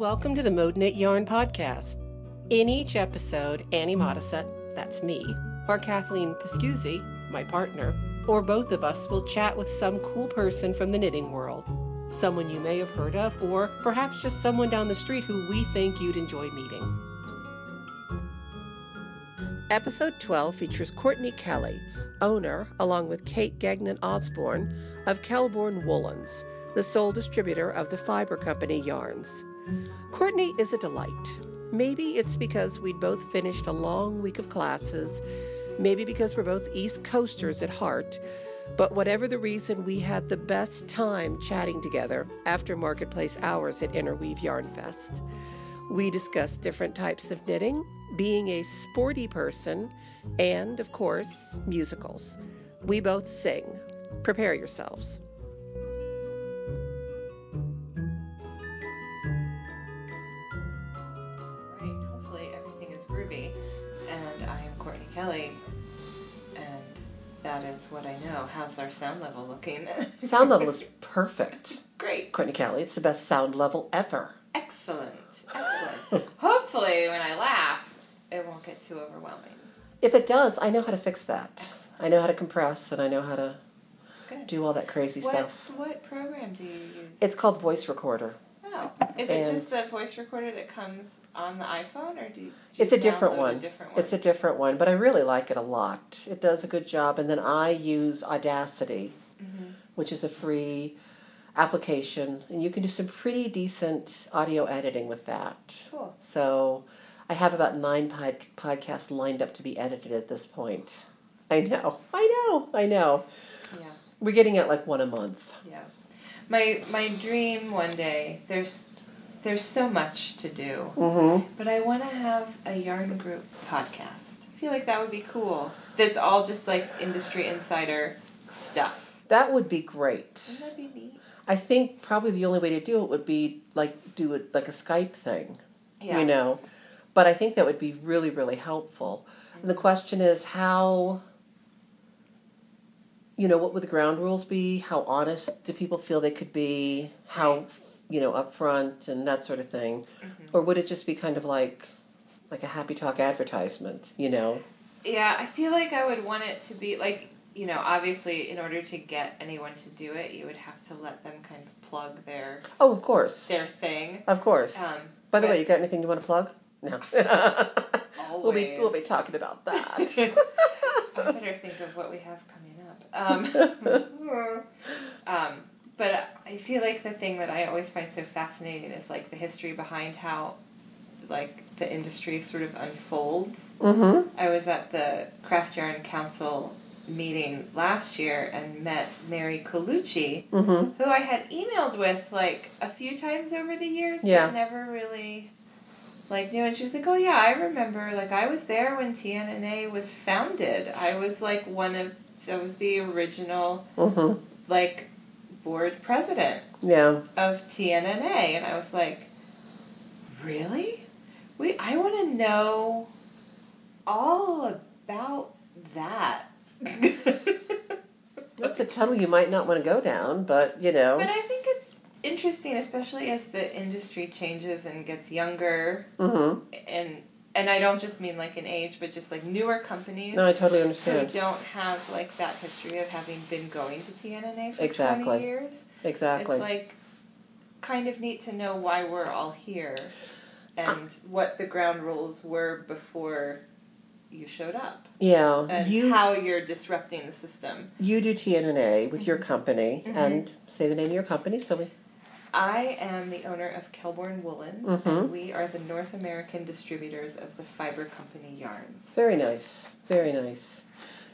Welcome to the Modeknit Yarn Podcast. In each episode, Annie Modisette, that's me, or Kathleen Pascuzzi, my partner, or both of us will chat with some cool person from the knitting world. Someone you may have heard of, or perhaps just someone down the street who we think you'd enjoy meeting. Episode 12 features Courtney Kelly, owner, along with Kate Gagnon Osborne, of Kelbourne Woolens, the sole distributor of the fiber company Yarns. Courtney is a delight. Maybe it's because we'd both finished a long week of classes, maybe because we're both East Coasters at heart, but whatever the reason, we had the best time chatting together after marketplace hours at Interweave Yarn Fest. We discussed different types of knitting, being a sporty person, and, of course, musicals. We both sing. Prepare yourselves. Groovy. And I am Courtney Kelly, and that is what I know. How's our sound level looking? Sound level is perfect. Great. Courtney Kelly, it's the best sound level ever. Excellent. Excellent. hopefully, when I laugh, it won't get too overwhelming. If it does, I know how to fix that. Excellent. I know how to compress and I know how to Good. do all that crazy what, stuff. what program do you use? It's called Voice Recorder. Oh, is it just the voice recorder that comes on the iPhone, or do you? Do It's a different one. A different one. It's a different one, but I really like it a lot. It does a good job. And then I use Audacity, Mhm. which is a free application, and you can do some pretty decent audio editing with that. Cool. So I have about nine pod- podcasts lined up to be edited at this point. I know, I know, I know. Yeah. We're getting at like one a month. Yeah. My my dream one day. There's there's so much to do. Mm-hmm. But I want to have a yarn group podcast. I feel like that would be cool. That's all just like industry insider stuff. That would be great. Wouldn't that be neat? I think probably the only way to do it would be like do it like a Skype thing. you know. But I think that would be really, really helpful. And the question is how, you know, what would the ground rules be? How honest do people feel they could be? How, you know, upfront and that sort of thing? Or would it just be kind of like, like a happy talk advertisement? You know? Yeah, I feel like I would want it to be like you know, obviously, in order to get anyone to do it, you would have to let them kind of plug their Oh, of course, their thing. of course. Um, By the way, you got anything you want to plug? No. we'll be we'll be talking about that. I better think of what we have coming. Um, um, but I feel like the thing that I always find so fascinating is like the history behind how, like, the industry sort of unfolds. mm-hmm. I was at the Craft Yarn Council meeting last year and met Mary Colucci, Mm-hmm. who I had emailed with like a few times over the years, Yeah. but never really like knew. And she was like, "Oh yeah, I remember. Like I was there when TNNA was founded. I was like one of that was the original Mm-hmm. like board president Yeah. of TNNA." And I was like, "Really? We I want to know all about that." That's a tunnel you might not want to go down, but you know. But I think it's interesting, especially as the industry changes and gets younger, Mm-hmm. and and I don't just mean like an age, but just like newer companies No, I totally who understand. don't have like that history of having been going to TNNA for Exactly. twenty years. Exactly. It's like kind of neat to know why we're all here, and what the ground rules were before you showed up, yeah. and You how you're disrupting the system. you do TNNA with your company, Mhm. and say the name of your company. So we. I am the owner of Kelbourne Woolens, Mhm. and we are the North American distributors of the fiber company yarns. Very nice. Very nice.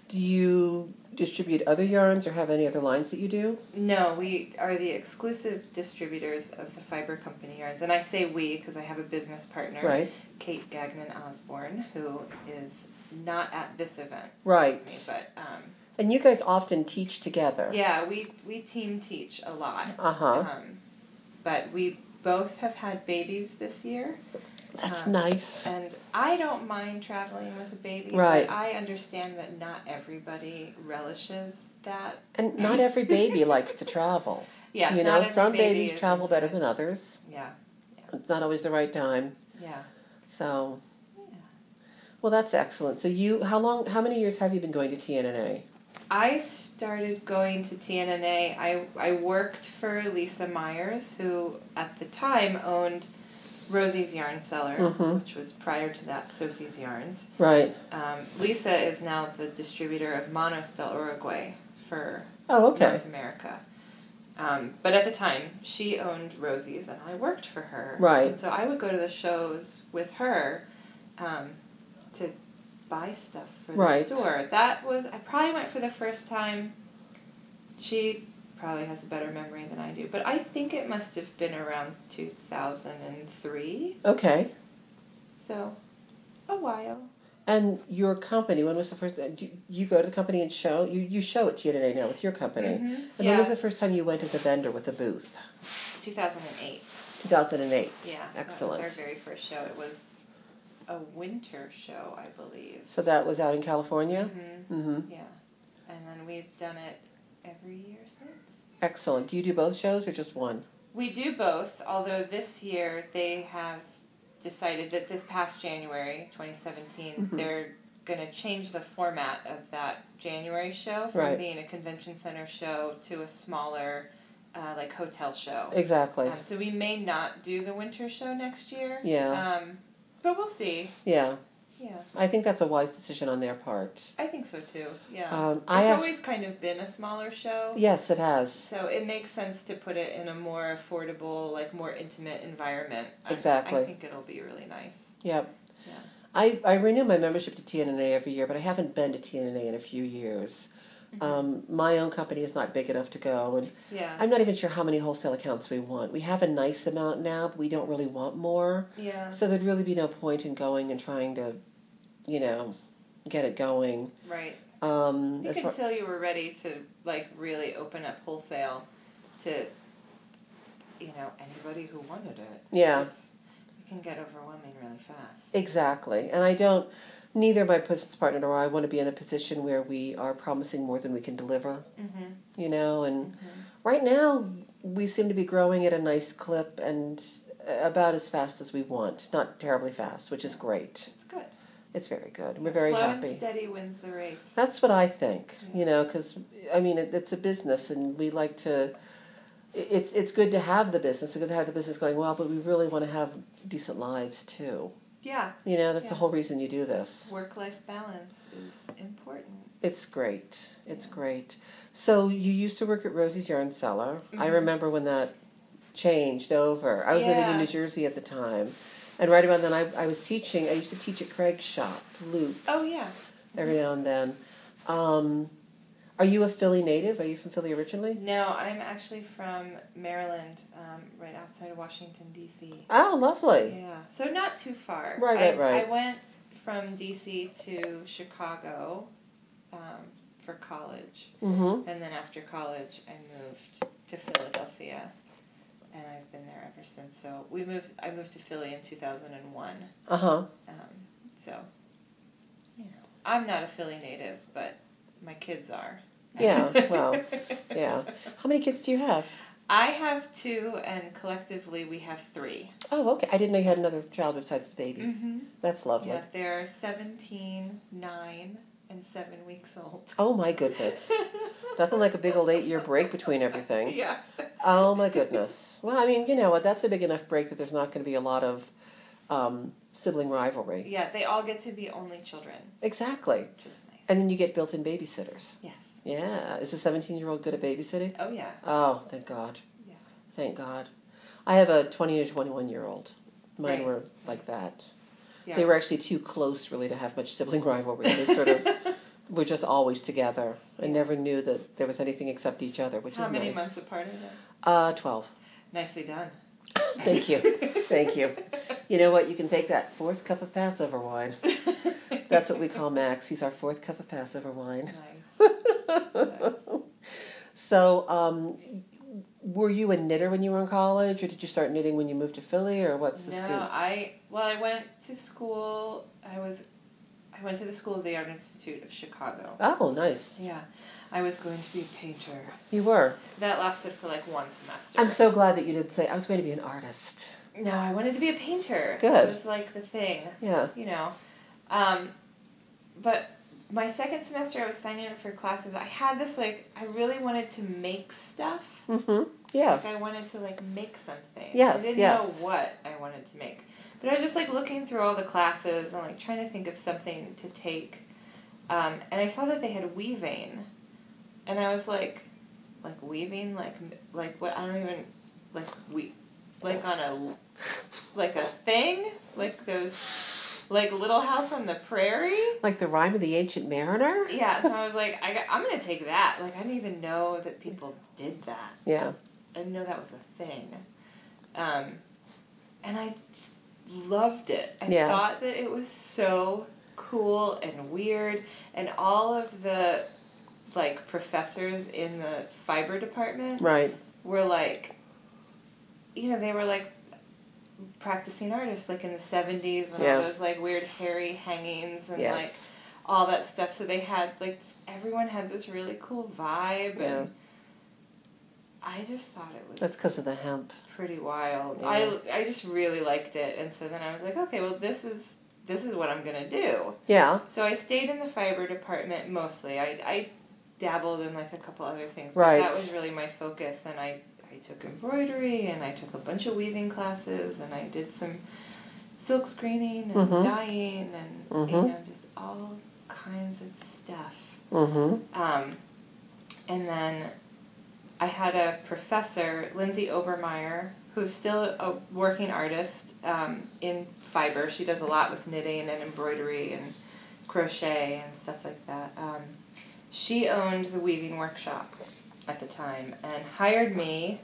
Do you distribute other yarns or have any other lines that you do? No, we are the exclusive distributors of the fiber company yarns, and I say we because I have a business partner, Right. Kate Gagnon Osborne, who is not at this event, Right. me, but um, And you guys often teach together. yeah, we we team teach a lot. Uh huh. Um, but we both have had babies this year. That's um, nice. And I don't mind traveling with a baby, Right. but I understand that not everybody relishes that. And not every baby likes to travel. Yeah, you not know, some baby babies travel better than others. Yeah, It's not always the right time. Yeah. So, Yeah. well, that's excellent. So you, how long, how many years have you been going to TNNA? I started going to TNNA. I, I worked for Lisa Myers, who at the time owned Rosie's Yarn Cellar, Mhm. which was prior to that Sophie's Yarns. Right. Um, Lisa is now the distributor of Manos del Uruguay for Oh, okay. North America. Um, but at the time, she owned Rosie's, and I worked for her. Right. And so I would go to the shows with her um, to buy stuff for the Right. store. That was I probably went for the first time. She probably has a better memory than I do, but I think it must have been around two thousand and three. Okay. So, a while. And your company, when was the first, do you- go to the company and show? You, you show it to you today now with your company. Mhm. And when was the first time you went as a vendor with a booth? Two thousand and eight. 2008. Yeah, Excellent. That was our very first show. It was a winter show, I believe. So that was out in California? hmm Mm-hmm. Yeah, and then we've done it every year since. Excellent. Do you do both shows or just one? We do both, although this year they have decided that this past January, 2017, Mhm. they're going to change the format of that January show from Right. being a convention center show to a smaller, uh, like hotel show. Exactly. Um, so we may not do the winter show next year. Yeah. Um, but we'll see. Yeah. Yeah, I think that's a wise decision on their part. I think so too. Yeah. Um, it's I have, always kind of been a smaller show. yes, it has. So it makes sense to put it in a more affordable, like more intimate environment. I- Exactly. I, think it'll be really nice. Yep. Yeah. I, I renew my membership to TNNA every year, but I haven't been to TNNA in a few years. Mm-hmm. Um, my own company is not big enough to go, and Yeah. I'm not even sure how many wholesale accounts we want. We have a nice amount now, but we don't really want more. yeah. So there'd really be no point in going and trying to, you know, get it going. Right. Um, I think until you were ready to like really open up wholesale to, you know, anybody who wanted it. Yeah. It's, it can get overwhelming really fast. Exactly. And I don't, neither my business partner nor I want to be in a position where we are promising more than we can deliver, Mm-hmm. you know, and right now we seem to be growing at a nice clip and about as fast as we want. Not terribly fast, which is great. It's good. It's very good. We're very Slow happy. and steady wins the race. That's what I think, Yeah. you know, because I mean it, it's a business, and we like to. It's it's good to have the business. It's good to have the business going well, but we really want to have decent lives too. Yeah. You know, that's the whole reason you do this. Work life balance is important. It's great. It's great. So you used to work at Rosie's Yarn Cellar. I Mhm. remember when that changed over. I was living in New Jersey at the time, and right around then I, I was teaching. I used to teach at Craig's shop, Loop, Oh yeah. every now and then. Um, are you a Philly native? Are you from Philly originally? No, I'm actually from Maryland, um, right outside of Washington D.C. Oh, lovely. Yeah, so not too far. Right, I, right, right. I went from D.C. to Chicago um, for college, Mm-hmm. and then after college, I moved to Philadelphia, and I've been there ever since. So we moved. I moved to Philly in two thousand and one. Uh huh. Um, so, you know, I'm not a Philly native, but my kids are. Yeah, well, Yeah. How many kids do you have? I have two, and collectively we have three. Oh, okay. I didn't know you had another child besides the baby. Mm-hmm. That's lovely. Yeah, they're 17, 9, and 7 weeks old. Oh my goodness. Nothing like a big old eight year break between everything. yeah. Oh my goodness. Well, I mean, you know what? That's a big enough break that there's not going to be a lot of um, sibling rivalry. Yeah, they all get to be only children, Exactly. which is nice. And then you get built in babysitters. yes. Yeah. Is a 17 year old good at babysitting? Oh, yeah. Oh, thank God. Yeah. Thank God. I have a 20 to 21 year old. Mine Right. were like that. Yeah. They were actually too close, really, to have much sibling rivalry. They sort of were just always together Yeah. never knew that there was anything except each other, which How is many nice. months apart are they? Uh, 12. Nicely done. Thank you. Thank you. You know what? You can take that fourth cup of Passover wine. That's what we call Max. He's our fourth cup of Passover wine. nice. So, um, were you a knitter when you were in college, or did you start knitting when you moved to Philly, or what's the no, scoop? I well, I went to school. I was, I went to the School of the Art Institute of Chicago. Oh, nice. Yeah, I was going to be a painter. You were. That lasted for like one semester. I'm so glad that you didn't say I was going to be an artist. No, I wanted to be a painter. Good. It was like the thing. Yeah. You know. Um, but my second semester, I was signing up for classes. I had this like I really wanted to make stuff. Mm-hmm. Yeah. Like I wanted to like make something. Yes, I didn't yes. know what I wanted to make. But I was just like looking through all the classes and like trying to think of something to take. Um, and I saw that they had weaving. And I was like like weaving like like what I don't even like we like on a like a thing? Like those like Little House on the Prairie? Like the rhyme of the ancient mariner. Yeah, so I was like, I got, I'm gonna take that. Like I didn't even know that people did that. Yeah. I didn't know that was a thing. Um, and I just loved it. I Yeah. thought that it was so cool and weird, and all of the like professors in the fiber department Right. were like, you know, they were like practicing artists like in the 70s when Yeah. all those like weird hairy hangings and like all that stuff. So they had like everyone had this really cool vibe, Yeah. and I just thought it was That's because of the hemp. pretty wild. Yeah. I I just really liked it, and so then I was like, okay, well this is this is what I'm gonna do. Yeah. So I stayed in the fiber department mostly. I I dabbled in like a couple other things, but Right. that was really my focus, and I. I took embroidery and I took a bunch of weaving classes and I did some silk screening and Mhm. dyeing and you Mhm. know just all kinds of stuff. Mm-hmm. Um, and then I had a professor, Lindsay Obermeyer, who's still a working artist um, in fiber. She does a lot with knitting and embroidery and crochet and stuff like that. Um, she owned the weaving workshop at the time and hired me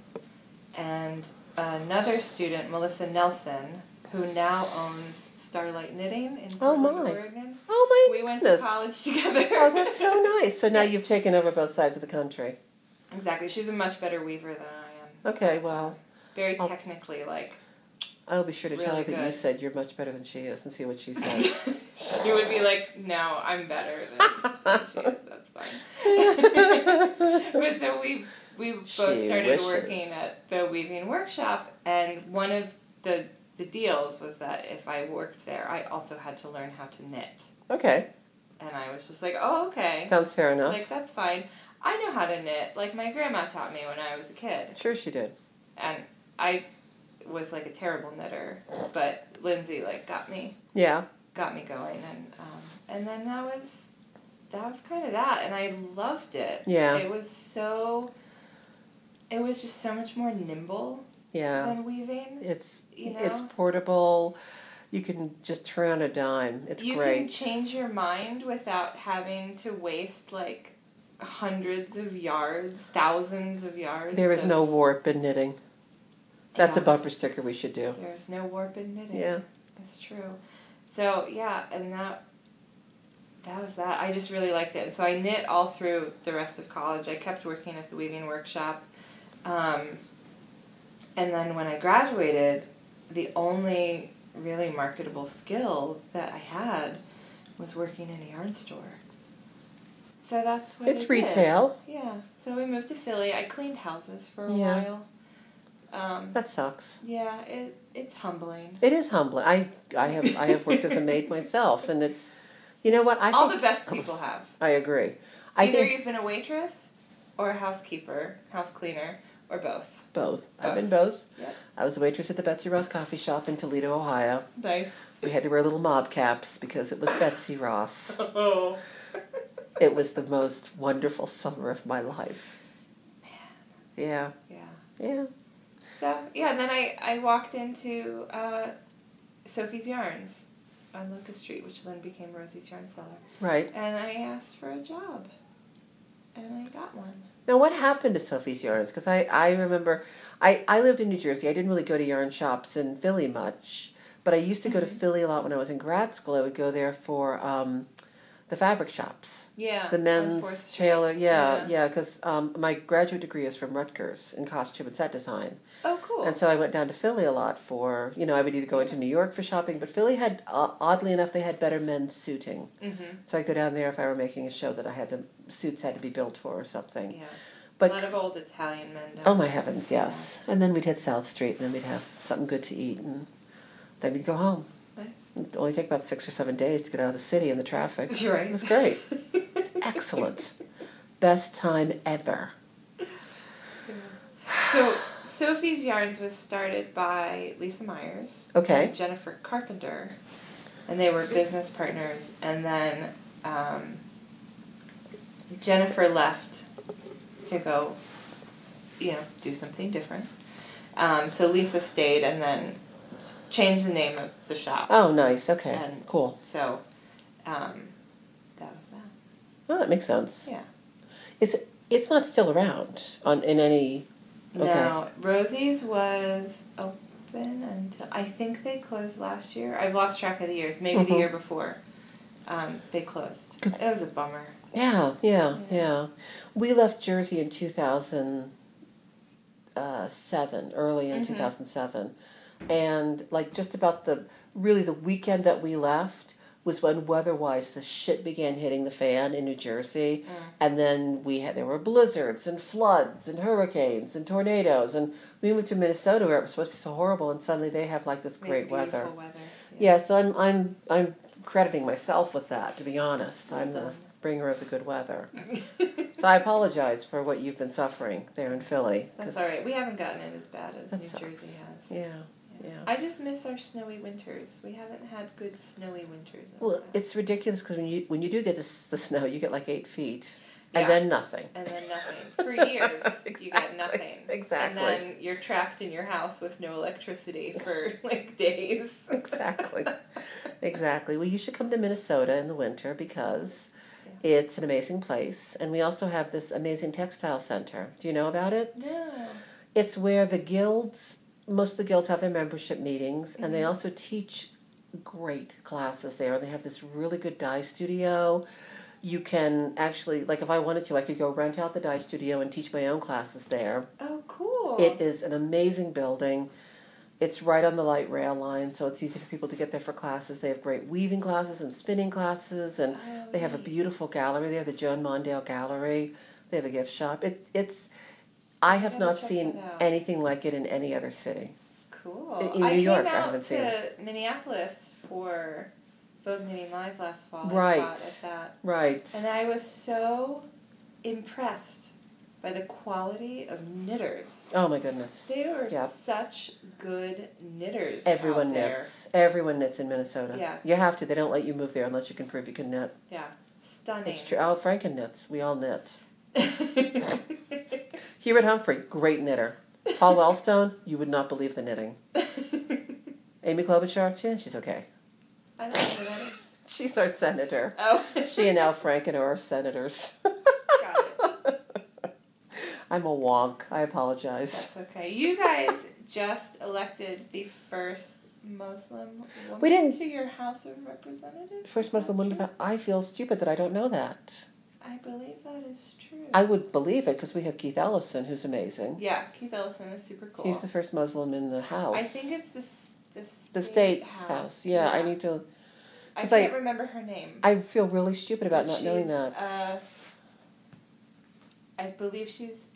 and another student, Melissa Nelson, who now owns Starlight Knitting in Oh, Portland, my. Oregon. Oh my We went goodness. to college together. Oh, that's so nice. So now you've taken over both sides of the country. Exactly. She's a much better weaver than I am. Okay, well, Very I'll- technically, like, I'll be sure to tell her Really that you good. said you're much better than she is and see what she says. she would be like, no, I'm better than, than she is. That's fine. but so we we both She started wishes. working at the weaving workshop, and one of the the deals was that if I worked there, I also had to learn how to knit. okay, And I was just like, oh, okay. sounds fair enough. Like, that's fine. I know how to knit. Like, my grandma taught me when I was a kid. Sure, she did. and I was like a terrible knitter, but Lindsay like got me Yeah, got me going, and um, and then that was that was kind of that, and I loved it. Yeah. it was so. It was just so much more nimble yeah. than weaving. It's You know? it's portable. You can just turn on a dime. It's you great. can change your mind without having to waste like hundreds of yards, thousands of yards. There is of- no warp in knitting. That's a bumper sticker we should do. There's no warp in knitting. Yeah. That's true. So yeah, and that that was that. I just really liked it, and so I knit all through the rest of college. I kept working at the weaving workshop, um, and then when I graduated, the only really marketable skill that I had was working in a yarn store. So that's what It's I did. retail. Yeah. So we moved to Philly. I cleaned houses for a Yeah. while. Um, That sucks. yeah, it it's humbling. It is humbling. I I have I have worked as a maid myself, and it. You know what? I All think the best people have. I agree. I Either think you've been a waitress, or a housekeeper, house cleaner, or both. both. I've been both. Yep. I was a waitress at the Betsy Ross Coffee Shop in Toledo, Ohio. Nice. We had to wear little mob caps because it was Betsy Ross. Oh. It was the most wonderful summer of my life. Man. Yeah, Yeah. yeah. So yeah, and then I I walked into uh, Sophie's Yarns on Locust Street, which then became Rosie's Yarn Cellar, Right. and I asked for a job, and I got one. Now, what happened to Sophie's Yarns? Because I, I remember, I, I lived in New Jersey. I didn't really go to yarn shops in Philly much, but I used to go to Mhm. Philly a lot when I was in grad school. I would go there for um, the fabric shops, Yeah. the men's tailor. Yeah, yeah. Because um, my graduate degree is from Rutgers in costume and set design, Oh, cool. and so I went down to Philly a lot for. You know, I would either go into New York for shopping, but Philly had, uh, oddly enough, they had better men's suiting. mm-hmm. So I'd go down there if I were making a show that I had to suits had to be built for or something. Yeah. But- a lot of old Italian men. Oh my heavens, yes. And then we'd hit South Street, and then we'd have something good to eat, and then we'd go home. It'd only take about six or seven days to get out of the city and the traffic. You're right. It was great. It's excellent. Best time ever. So Sophie's Yarns was started by Lisa Myers. Okay. And Jennifer Carpenter, and they were business partners. And then um, Jennifer left to go, you know, do something different. Um, so Lisa stayed and then changed the name of the shop. Oh, nice. Okay. And- Cool. So um, that was that. Well, that makes sense. Yeah. It's it's not still around on in any. Okay. No, Rosie's was open until I think they closed last year. I've lost track of the years. Maybe the Mhm. year before, um, they closed. It was a bummer. Yeah, yeah, Yeah. yeah. We left Jersey in two thousand seven, early in Mhm. two thousand seven, and like just about the really the weekend that we left was when weather-wise the shit began hitting the fan in New Jersey, Mm. and then we had there were blizzards and floods and hurricanes and tornadoes, and we went to Minnesota where it was supposed to be so horrible, and suddenly they have like this great weather. weather. Yeah, so I'm I'm I'm crediting myself with that. To be honest, I'm the bringer of the good weather. So I apologize for what you've been suffering there in Philly. That's all right. We haven't gotten it as bad as New sucks. Jersey has. Yeah, yeah. I just miss our snowy winters. We haven't had good snowy winters. in Well, it's ridiculous because when you when you do get this, the snow, you get like eight feet, and then nothing. and then nothing for years. You get nothing. exactly. And then you're trapped in your house with no electricity for like days. exactly, exactly. Well, you should come to Minnesota in the winter because it's an amazing place, and we also have this amazing textile center. Do you know about it? No. It's where the guilds, most of the guilds have their membership meetings, and they mm-hmm. also teach great classes there. They have this really good dye studio. You can actually, like, if I wanted to, I could go rent out the dye studio and teach my own classes there. Oh, cool. It is an amazing building. It's right on the light rail line, so it's easy for people to get there for classes. They have great weaving classes and spinning classes, and Oh, they have a oh, beautiful gallery. They have the Joan Mondale Gallery. They have a gift shop. It, it's, I have not seen anything like it in any other city. Cool. in- in I New came York, I haven't seen it. Minneapolis for Vogue Knitting Live last fall. Right. Right. And I was so impressed by the quality of knitters. Oh my goodness. They were Yeah. such good knitters. Everyone knits. Everyone knits in Minnesota. Yeah. You have to. They don't let you move there unless you can prove you can knit. Yeah, stunning. It's true. Oh, Franken knits. We all knit. Hubert Humphrey, great knitter. Paul Wellstone, you would not believe the knitting. Amy Klobuchar, yeah, she's okay. I don't know who that is. She's our senator. Oh, She and Al Franken are our senators. got it. I'm a wonk. I apologize. That's okay. You guys just elected the first Muslim woman We didn't- to your House of Representatives. First Muslim woman that I feel stupid that I don't know that. I believe that is true. I would believe it because we have Keith Ellison, who's amazing. yeah, Keith Ellison is super cool. He's the first Muslim in the House. I think it's the s- the state state's house. Yeah, I need to. I- can't remember her name. I feel really stupid about But not knowing that. Uh, I believe she's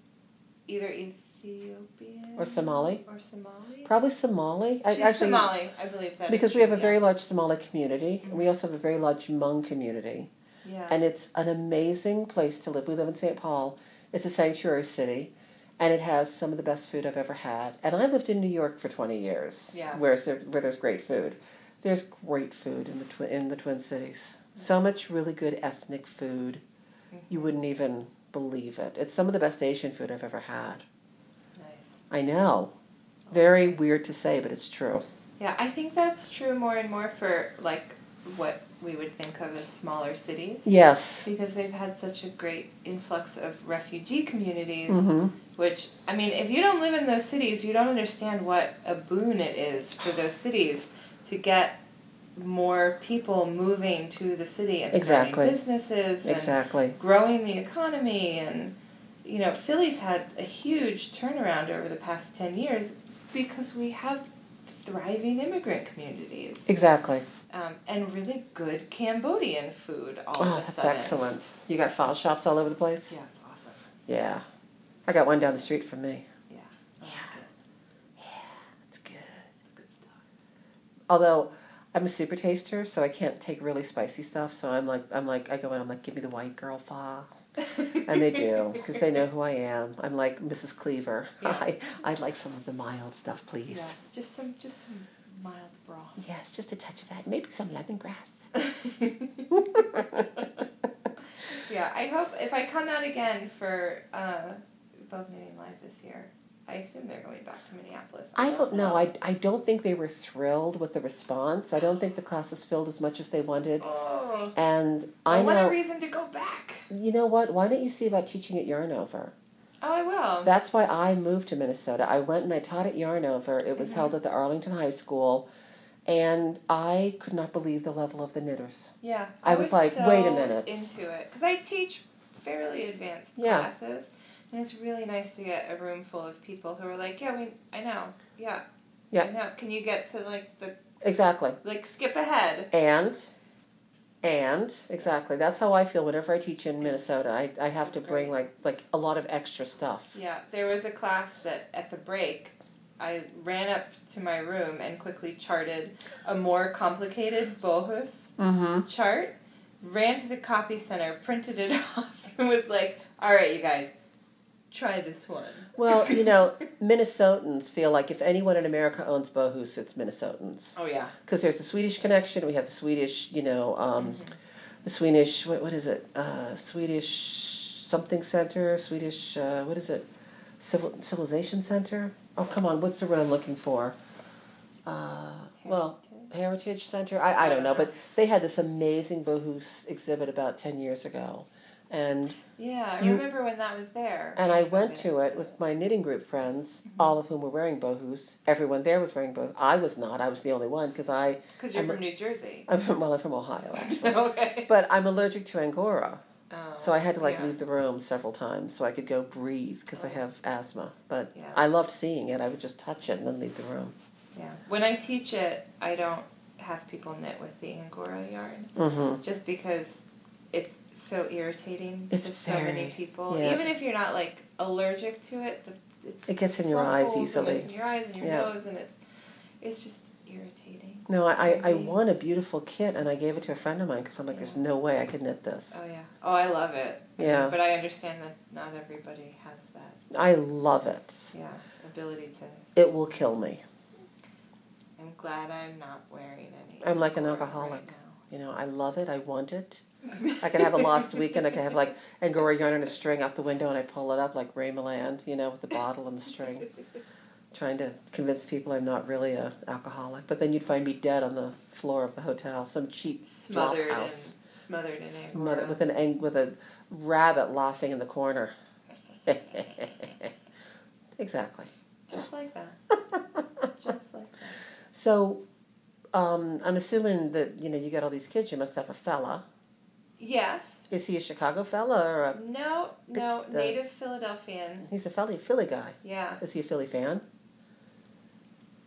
either Ethiopian Or Somali? Or Somali. Probably Somali. I, She's actually, Somali, I believe that. is because we have a true, very large Somali community, and we also have a very large Hmong community, yeah. and it's an amazing place to live. We live in St. Paul. It's a sanctuary city, and it has some of the best food I've ever had. And I lived in New York for twenty years. Yeah. Where's there, where there's great food. There's great food in the twi- in the Twin Cities. So much really good ethnic food. Mm-hmm. You wouldn't even believe it. It's some of the best Asian food I've ever had. nice. I know. Very weird to say, but it's true. Yeah, I think that's true more and more for like what we would think of as smaller cities. Yes. Because they've had such a great influx of refugee communities. hmm Which, I mean, if you don't live in those cities, you don't understand what a boon it is for those cities to get more people moving to the city and Exactly. starting businesses and Exactly. growing the economy. And, you know, Philly's had a huge turnaround over the past 10 years because we have thriving immigrant communities Exactly. Um, and really good Cambodian food all Oh, of a that's sudden. excellent. You got file shops all over the place? Yeah, it's awesome. Yeah. I got one down the street from me. Yeah. I like it. It's good. Good stuff. Although I'm a super taster, so I can't take really spicy stuff. So I'm like, I'm like, I go in, I'm like, give me the white girl pho. And they do, because they know who I am. I'm like Mrs. Cleaver. Yeah. I, I'd like some of the mild stuff, please. Yeah. Just some just some mild broth. Yes, just a touch of that. Maybe some lemongrass. yeah, I hope if I come out again for uh, Vogue Knitting Live this year, I assume they're going back to Minneapolis. I don't know. I, I don't think they were thrilled with the response. I don't think the classes filled as much as they wanted. Oh, And I what a know, reason to go back. you know what? Why don't you see about teaching at Yarn Over? Oh, I will. That's why I moved to Minnesota. I went and I taught at Yarnover. It was Mhm. held at the Arlington High School. And I could not believe the level of the knitters. yeah, I was like, so wait a minute. Into it because I teach fairly advanced Yeah. classes, and it's really nice to get a room full of people who are like, yeah, we, I know, yeah, Yeah. I know. Can you get to like the Exactly. like skip ahead? And, and, exactly. That's how I feel whenever I teach in Minnesota. I, I have to bring great. like, like a lot of extra stuff. Yeah, there was a class that at the break, I ran up to my room and quickly charted a more complicated Bohus Mm-hmm. chart, ran to the copy center, printed it off, and was like, all right, you guys, try this one. Well, you know, Minnesotans feel like if anyone in America owns Bohus, it's Minnesotans. Oh, yeah. Because there's the Swedish connection. We have the Swedish, you know, um, Mm-hmm. the Swedish. What what is it? Uh, Swedish something center. Swedish. Uh, what is it? Civil, Civilization Center. Oh come on! What's the word I'm looking for? Uh, well, Heritage Center. I, I don't know, but they had this amazing Bohus exhibit about ten years ago, and Yeah, I You- remember when that was there. and I went to it with my knitting group friends, Mm-hmm. all of whom were wearing bohus. Everyone there was wearing bohus. I was not. I was the only one because I. Because you're I'm- from New Jersey. I'm from, well, I'm from Ohio actually, okay. but I'm allergic to angora, Oh, so I had to like yeah. leave the room several times so I could go breathe because I Oh. have asthma. But Yeah. I loved seeing it. I would just touch it and then leave the room. Yeah. When I teach it, I don't have people knit with the Angora yarn. Mm-hmm. just because it's so irritating It's to so many people. yeah. Even if you're not like allergic to it, the, it's It gets in your eyes easily. it's in your eyes and your Yeah. nose, and it's it's just irritating. No, I, I, I won a beautiful kit and I gave it to a friend of mine because I'm like, there's no way I could knit this. Oh yeah. Oh, I love it. Yeah. But I understand that not everybody has that. I love it. Yeah, ability to. It will kill me. I'm glad I'm not wearing any. I'm like an alcoholic. Right You know, I love it. I want it. I could have a lost weekend. I could have like Angora yarn and a string out the window, and I pull it up like Ray Milland, you know, with the bottle and the string, trying to convince people I'm not really a alcoholic. But then you'd find me dead on the floor of the hotel, some cheap smothered in house, smothered in smothered Angora. with an ang- with a rabbit laughing in the corner. exactly. Just like that. Just like that. So, um, I'm assuming that you know you got all these kids. You must have a fella. Yes. Is he a Chicago fella or a? No, no, the- native Philadelphian. He's a Philly Philly guy. Yeah. Is he a Philly fan?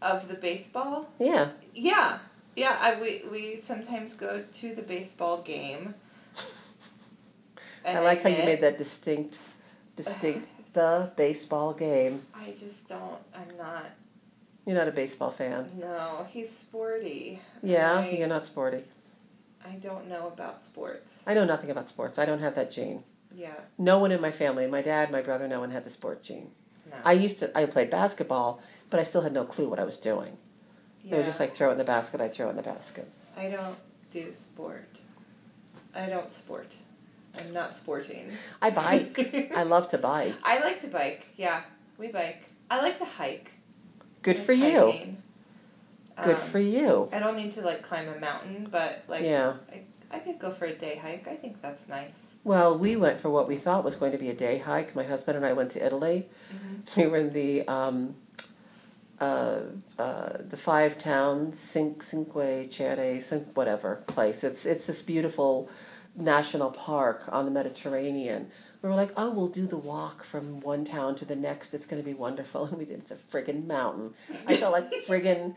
Of the baseball? Yeah. Yeah. Yeah, I we we sometimes go to the baseball game. I like how you made that distinct, distinct. the baseball game. I just don't I'm not You're not a baseball fan. no, he's sporty. Yeah, I, you're not sporty. I don't know about sports. I know nothing about sports. I don't have that gene. yeah. No one in my family, my dad, my brother, no one had the sport gene. No. I used to. I played basketball, but I still had no clue what I was doing. yeah. It was just like throw it in the basket. I throw it in the basket. I don't do sport. I don't sport. I'm not sporting. I bike. I love to bike. I like to bike. Yeah, we bike. I like to hike. Good like for you. Good Um, for you. I don't need to like climb a mountain, but like Yeah. I, I could go for a day hike. I think that's nice. Well, we went for what we thought was going to be a day hike. My husband and I went to Italy. Mm-hmm. We were in the um, uh, uh, the five towns, Cinque, Cinque Terre, Cinque whatever place. It's it's this beautiful national park on the Mediterranean. We were like, oh, we'll do the walk from one town to the next. It's going to be wonderful, and we did. It's a friggin' mountain. I felt like friggin'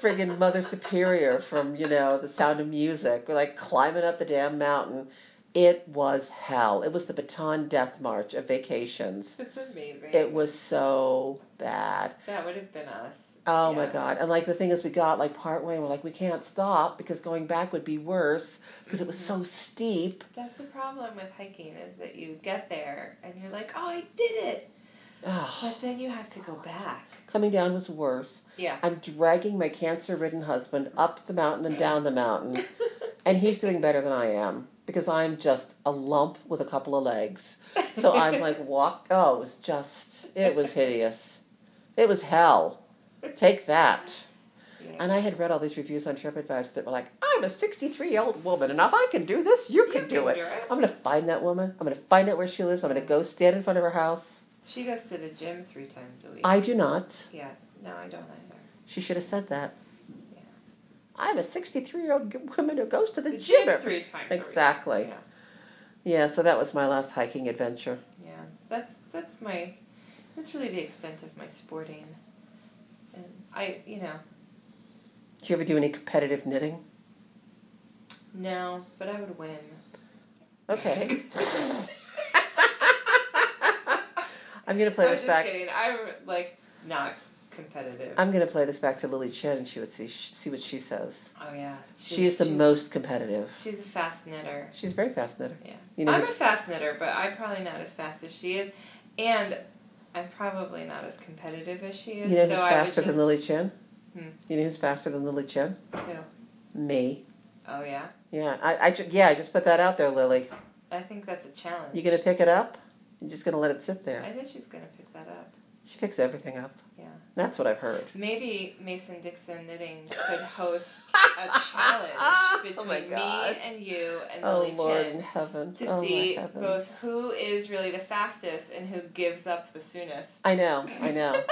friggin' Mother Superior from you know The Sound of Music. We're like climbing up the damn mountain. It was hell. It was the Bataan Death March of vacations. It's amazing. It was so bad. that would have been us. Oh my god! And like the thing is, we got like part way, and we're like, we can't stop because going back would be worse because it was so mm-hmm. steep. That's the problem with hiking is that you get there and you're like, oh, I did it, Ugh. but then you have to go back. Coming down was worse. Yeah. I'm dragging my cancer-ridden husband up the mountain and down the mountain, and he's doing better than I am because I'm just a lump with a couple of legs. So I'm like walk. Oh, it was just. It was hideous. It was hell. Take that. Yeah. And I had read all these reviews on TripAdvisor that were like, I'm a 63 year old woman, and if I can do this, you can, do, it. I'm going to find that woman. I'm going to find out where she lives. I'm going to go stand in front of her house. She goes to the gym three times a week. I do not. yeah. No, I don't either. She should have said that. Yeah. I'm a 63 year old woman who goes to the, The gym. gym every- three times. a week. Exactly. Yeah. Yeah, so that was my last hiking adventure. Yeah. That's that's my. That's really the extent of my sporting. I, you know, Do you ever do any competitive knitting? no, but I would win. Okay. I'm going to play I was this just back. kidding. I'm like not competitive. I'm going to play this back to Lily Chen and she would see, see what she says. oh yeah. She is the she's- most competitive. She's a fast knitter. She's very fast knitter. Yeah. You know, I'm a fast knitter, but I'm probably not as fast as she is, and I'm probably not as competitive as she is. you know who's would faster than just- Lily Chen? Hmm. You know who's faster than Lily Chen? Who? Me. Oh yeah. Yeah, I, I ju- yeah, I just put that out there, Lily. I think that's a challenge. You gonna pick it up? You're just gonna let it sit there. I think she's gonna pick that up. She picks everything up. That's what I've heard. Maybe Mason Dixon Knitting could host a challenge Oh between God. me and you and Oh Lily Lord Chen in heaven. to oh see both who is really the fastest and who gives up the soonest. I know, I know.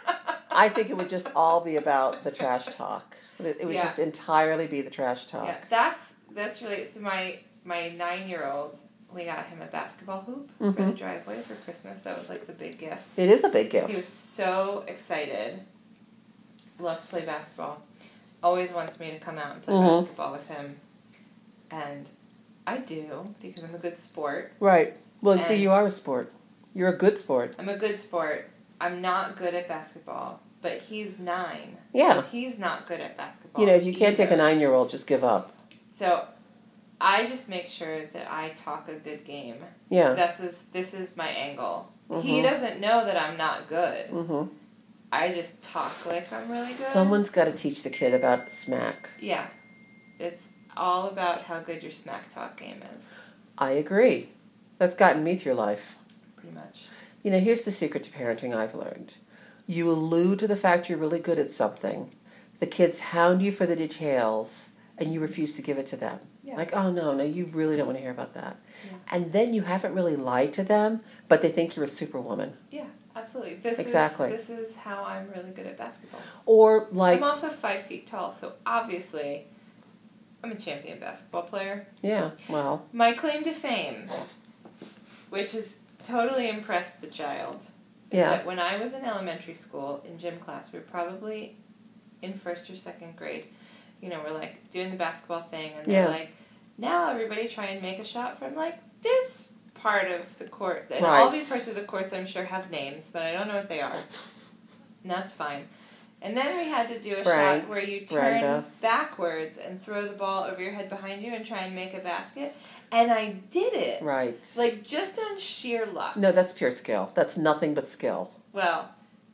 I think it would just all be about the trash talk. It it would Yeah. just entirely be the trash talk. Yeah, that's that's really so. My my nine year old, we got him a basketball hoop for the Mhm. driveway for Christmas. That was like the big gift. It is a big gift. He was so excited. Loves to play basketball. Always wants me to come out and play Mhm. basketball with him. And I do because I'm a good sport. Right. Well, see, you are a sport. You're a good sport. I'm a good sport. I'm not good at basketball, but he's nine. Yeah. So he's not good at basketball. You know, if you can't take a nine year old, just give up. So I just make sure that I talk a good game. Yeah. This is this is my angle. He Mhm. doesn't know that I'm not good. hmm I just talk like I'm really good. Someone's got to teach the kid about smack. Yeah. It's all about how good your smack talk game is, I agree. That's gotten me through life. pretty much. You know, here's the secret to parenting I've learned. You allude to the fact you're really good at something. The kids hound you for the details, and you refuse to give it to them. Yeah. Like, oh no, no, you really don't want to hear about that. Yeah. And then you haven't really lied to them, but they think you're a superwoman. Yeah, absolutely. This Exactly. is this is how I'm really good at basketball. Or like, I'm also five feet tall, so obviously I'm a champion basketball player. yeah, well, My claim to fame, which has totally impressed the child, is Yeah. that when I was in elementary school in gym class, we were probably in first or second grade. You know, we're like doing the basketball thing, and they're Yeah. like, now everybody try and make a shot from like this part of the court. And All these parts of the courts, I'm sure, have names, but I don't know what they are. And that's fine. And then we had to do a Frank, shot where you turn Brenda. backwards and throw the ball over your head behind you and try and make a basket. And I did it. right. Like just on sheer luck. No, that's pure skill. That's nothing but skill. Well,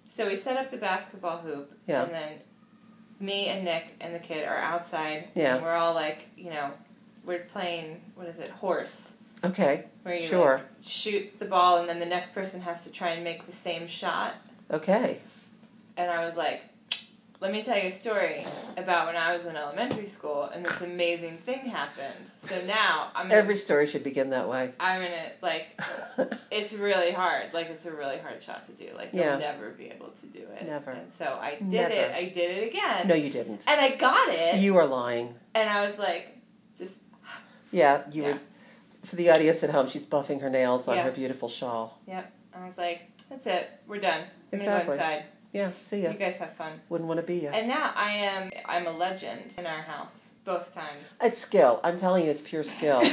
so we set up the basketball hoop, Yeah. and then me and Nick and the kid are outside. Yeah. And we're all like, you know, we're playing what is it, horse, Okay, where you Sure. like, shoot the ball, and then the next person has to try and make the same shot. okay. And I was like, let me tell you a story about when I was in elementary school, and this amazing thing happened. So now I'm gonna, Every story should begin that way. I'm gonna like it's really hard. Like it's a really hard shot to do. Like Yeah. you'll never be able to do it. Never. And so I did Never. it. I did it again. no, you didn't. And I got it. You are lying. and I was like, just Yeah, you Yeah. were. For the audience at home, she's buffing her nails on her beautiful shawl. Yep. And I was like, that's it. We're done. I'm Exactly. Gonna go inside. Yeah, see ya. You guys have fun. Wouldn't want to be ya. And now I am. I'm a legend in our house both times. It's skill. I'm telling you, it's pure skill.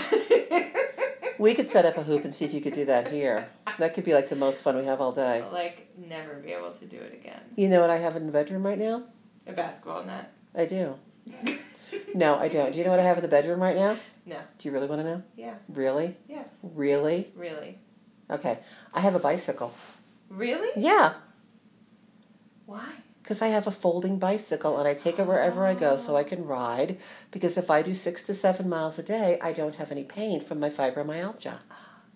We could set up a hoop and see if you could do that here. That could be like the most fun we have all day. I'll, like never be able to do it again. You know what I have in the bedroom right now? A basketball net. I do. No, I don't. Do you know what I have in the bedroom right now? No. Do you really want to know? Yeah. Really? Yes. Really? Really. Okay. I have a bicycle. Really? Yeah, Why? because I have a folding bicycle and I take it wherever I go so I can ride. Because if I do six to seven miles a day, I don't have any pain from my fibromyalgia.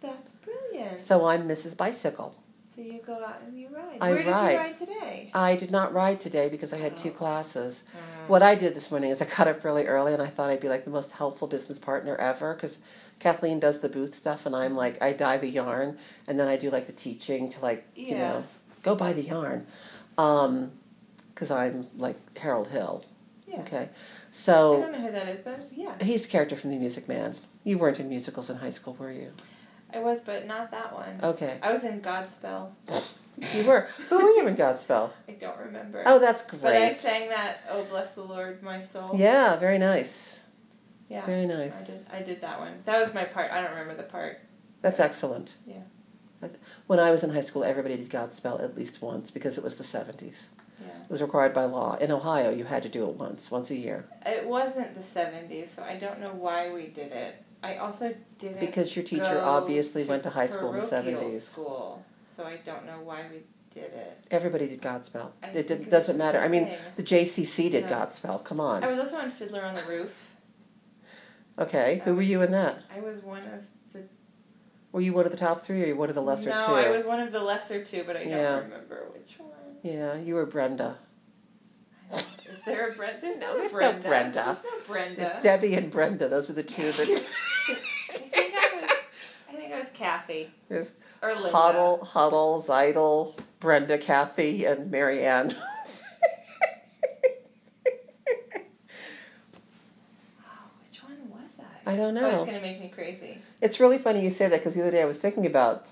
That's brilliant. So I'm Mrs. Bicycle. So you go out and you ride. I Where did ride. you ride today? I did not ride today because I had two classes. Mm. What I did this morning is I got up really early and I thought I'd be like the most helpful business partner ever because Kathleen does the booth stuff and I'm like I dye the yarn and then I do like the teaching to like you know go buy the yarn um because I'm like Harold Hill. Yeah. Okay, So I don't know who that is, but I was- yeah, he's the character from the Music Man. You weren't in musicals in high school, were you? I was, but not that one. Okay, I was in Godspell. you were. Who were you in Godspell? I don't remember. Oh, that's great. But I sang that. Oh, bless the Lord, my soul. Yeah, very nice. Yeah. Very I nice. did. I did that one. That was my part. I don't remember the part. That's excellent. Yeah. When I was in high school, everybody did Godspell at least once because it was the 70s. Yeah. It was required by law. In Ohio, you had to do it once, once a year. It wasn't the seventies, so I don't know why we did it. I also didn't Because your teacher obviously went to high school in the 70s. School, so I don't know why we did it. Everybody did Godspell. I It did, it doesn't matter. I mean, thing. the JCC did. Godspell. Come on. I was also on Fiddler on the Roof. Okay, I who were you in that? I was one of. Were you one of the top three or you one of the lesser no, two? I was one of the lesser two, but I don't Yeah. remember which one. Yeah, you were Brenda. Is there a Brenda? There's no There's no Brenda. Brenda. There's no Brenda. It's Debbie and Brenda. Those are the two that. I think I was. I think I was Kathy There's or Linda. Hodel, Hodel, Tzeitel, Brenda, Kathy, and Mary Ann. Oh, which one was I? I don't Oh, know. it's gonna make me crazy. It's really funny you say that because the other day I was thinking about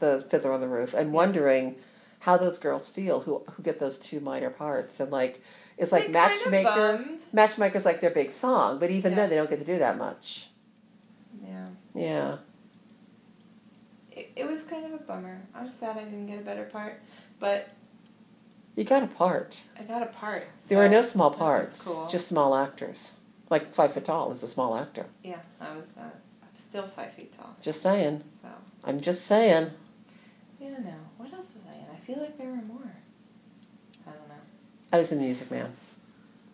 the Fiddler on the Roof and wondering how those girls feel who who get those two minor parts and like it's like kinda Matchmaker. bummed. Matchmaker's like their big song, but even Yeah. then they don't get to do that much. Yeah. Yeah. It, it was kind of a bummer. i'm sad I didn't get a better part, but You got a part. I got a part. There were no small parts, cool. just small actors. Like five foot tall is a small actor. yeah, I was. I was. Still five feet tall. Just saying. So I'm just saying. yeah, no. What else was I in? I feel like there were more. I don't know. I was in Music Man.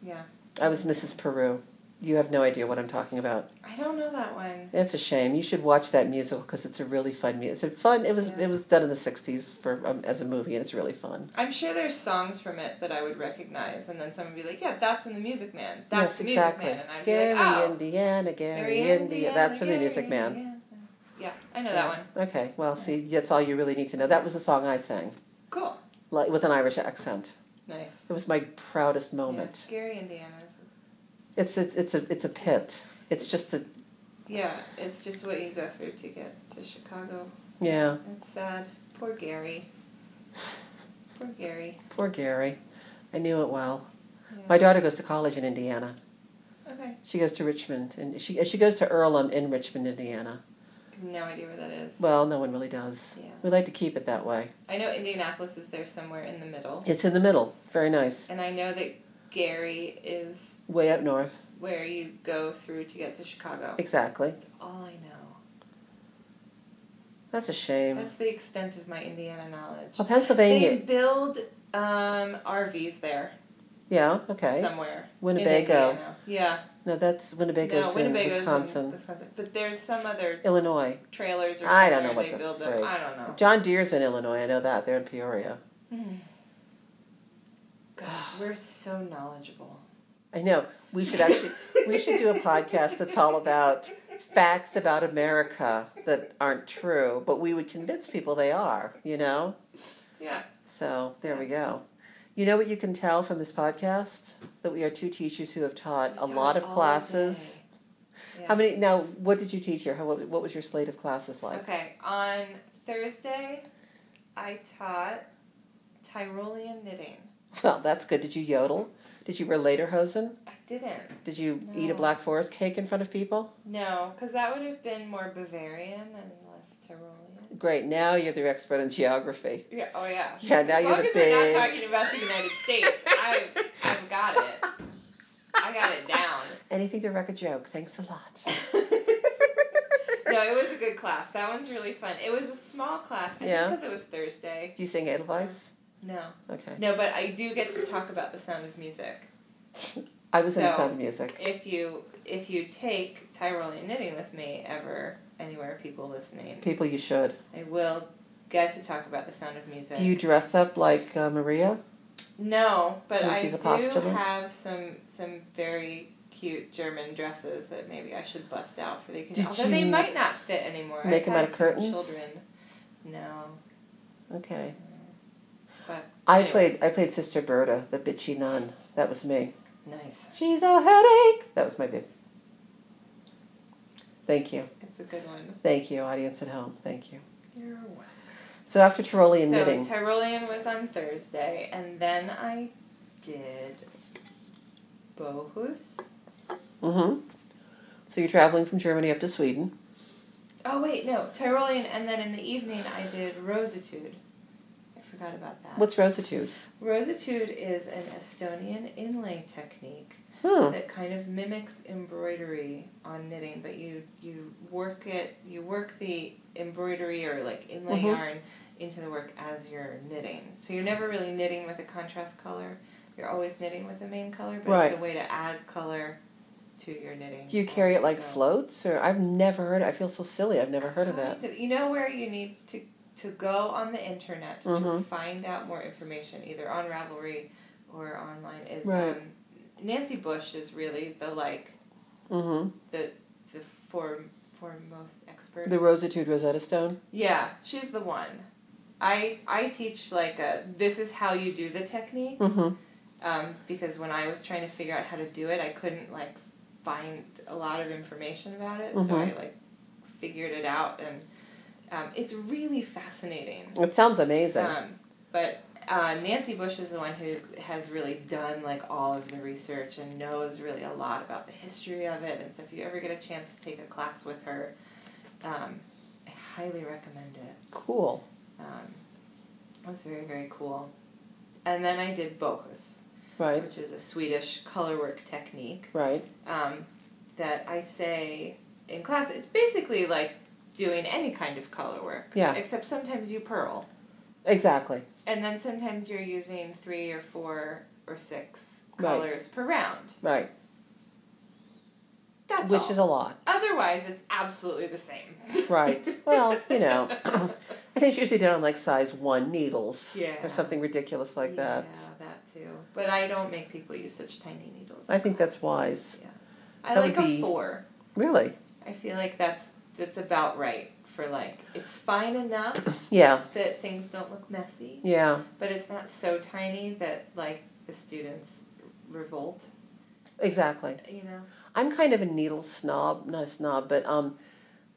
Yeah. I was Mrs. Paroo. You have no idea what I'm talking about. I don't know that one. It's a shame. You should watch that musical because it's a really fun music. It's a fun. It was Yeah. it was done in the '60s for um, as a movie, and it's really fun. I'm sure there's songs from it that I would recognize, and then someone would be like, "Yeah, that's in the Music Man. That's yes, the Music exactly. Man," and I'd be Gary, like, "Oh, Indiana, Gary, Indiana. Indiana, That's from the Music Man. Indiana." Yeah, I know that one. Okay, well, see, that's all you really need to know. That was the song I sang, Cool. like with an Irish accent. Nice. It was my proudest moment. Yeah, Gary, Indiana. It's it's it's a it's a pit. It's just a Yeah, it's just what you go through to get to Chicago. yeah. It's sad. Poor Gary. Poor Gary. Poor Gary. I knew it well. Yeah. My daughter goes to college in Indiana. Okay. She goes to Richmond, and she she goes to Earlham in Richmond, Indiana. No idea where that is. Well, no one really does. Yeah. We like to keep it that way. I know Indianapolis is there somewhere in the middle. It's in the middle. Very nice. And I know that Gary is Way up north. where you go through to get to Chicago. Exactly. That's all I know. That's a shame. That's the extent of my Indiana knowledge. Well, Pennsylvania. They build um, RVs there Yeah. Okay. somewhere. Winnebago. Indiana. Yeah. No, that's Winnebago's no, in Wisconsin. in Wisconsin. But there's some other Illinois. trailers or I don't know what they the build frig. them. I don't know. John Deere's in Illinois. I know that. They're in Peoria. God, we're so knowledgeable. I know. We should actually we should do a podcast that's all about facts about America that aren't true, but we would convince people they are, you know? Yeah. So there we go. You know what you can tell from this podcast? That we are two teachers who have taught a We've lot taught of classes. day. Yeah. How many now what did you teach here? How, what, what was your slate of classes like? Okay, on Thursday, I taught Tyrolean knitting. Well, that's good. Did you yodel? Did you wear lederhosen? I didn't. Did you eat a Black Forest cake in front of people? No, because that would have been more Bavarian and less Tyrolean. Great. Now you're the expert in geography. Yeah. Oh yeah. Yeah, now as you're long the as we're not talking about the United States, I I've got it. I got it down. Anything to wreck a joke. Thanks a lot. no, it was a good class. That one's really fun. It was a small class. I Yeah. because it was Thursday. Do you sing Edelweiss? No, Okay. no, but I do get to talk about the sound of music. I was in the sound of music. If you if you take Tyrolean knitting with me ever anywhere, people listening, People you should. I will get to talk about the sound of music. Do you dress up like uh, Maria? No, but I do postulant? have some some very cute German dresses that maybe I should bust out for the occasion. Although they might not fit anymore. make I've 'em had out of curtains? Children. No, Okay. But I Anyways. played I played Sister Berta, the bitchy nun. That was me. nice. She's a headache. That was my bit. Thank you. It's a good one. Thank you, audience at home. Thank you. You're welcome. So after Tyrolean so knitting, Tyrolean was on Thursday, and then I did Bohus. mm-hmm. So you're traveling from Germany up to Sweden. Oh wait, no Tyrolean, and then in the evening I did Roositud. About that. What's Roositud? Roositud is an Estonian inlay technique Hmm. that kind of mimics embroidery on knitting, but you you work it you work the embroidery or like inlay Mhm. yarn into the work as you're knitting. So you're never really knitting with a contrast color. You're always knitting with the main color, but Right. it's a way to add color to your knitting. Do you carry it like floats, or I've never heard. I feel so silly. I've never heard of that. Of. You know where you need to to go on the internet to Mhm. find out more information, either on Ravelry or online. Is Right. um, Nancy Bush is really the like Mm-hmm. the the for foremost expert. The Roositud Rosetta Stone. yeah, she's the one. I I teach like a this is how you do the technique Mm-hmm. um, because when I was trying to figure out how to do it, I couldn't like find a lot of information about it, so I Mhm. like figured it out, and um, it's really fascinating. It sounds amazing. Um, but uh, Nancy Bush is the one who has really done like all of the research and knows really a lot about the history of it, and so if you ever get a chance to take a class with her, um, I highly recommend it. cool. Um, it was very very cool. And then I did Bohus Right. which is a Swedish colorwork technique Right. um, that I say in class. It's basically like doing any kind of colorwork, Yeah. except sometimes you purl, Exactly. and then sometimes you're using three or four or six Right. colors per round. Right. That's Which all. is a lot. Otherwise, it's absolutely the same. Right. Well, you know, I think it's usually done on like size one needles. Yeah. Or something ridiculous like that. Yeah, that too. But I don't make people use such tiny needles. I think that's wise. Yeah. I That like a be- four. Really? I feel like that's that's about right for like it's fine enough Yeah. that things don't look messy, Yeah. but it's not so tiny that like the students revolt. Exactly. You know. I'm kind of a needle snob, not a snob, but um,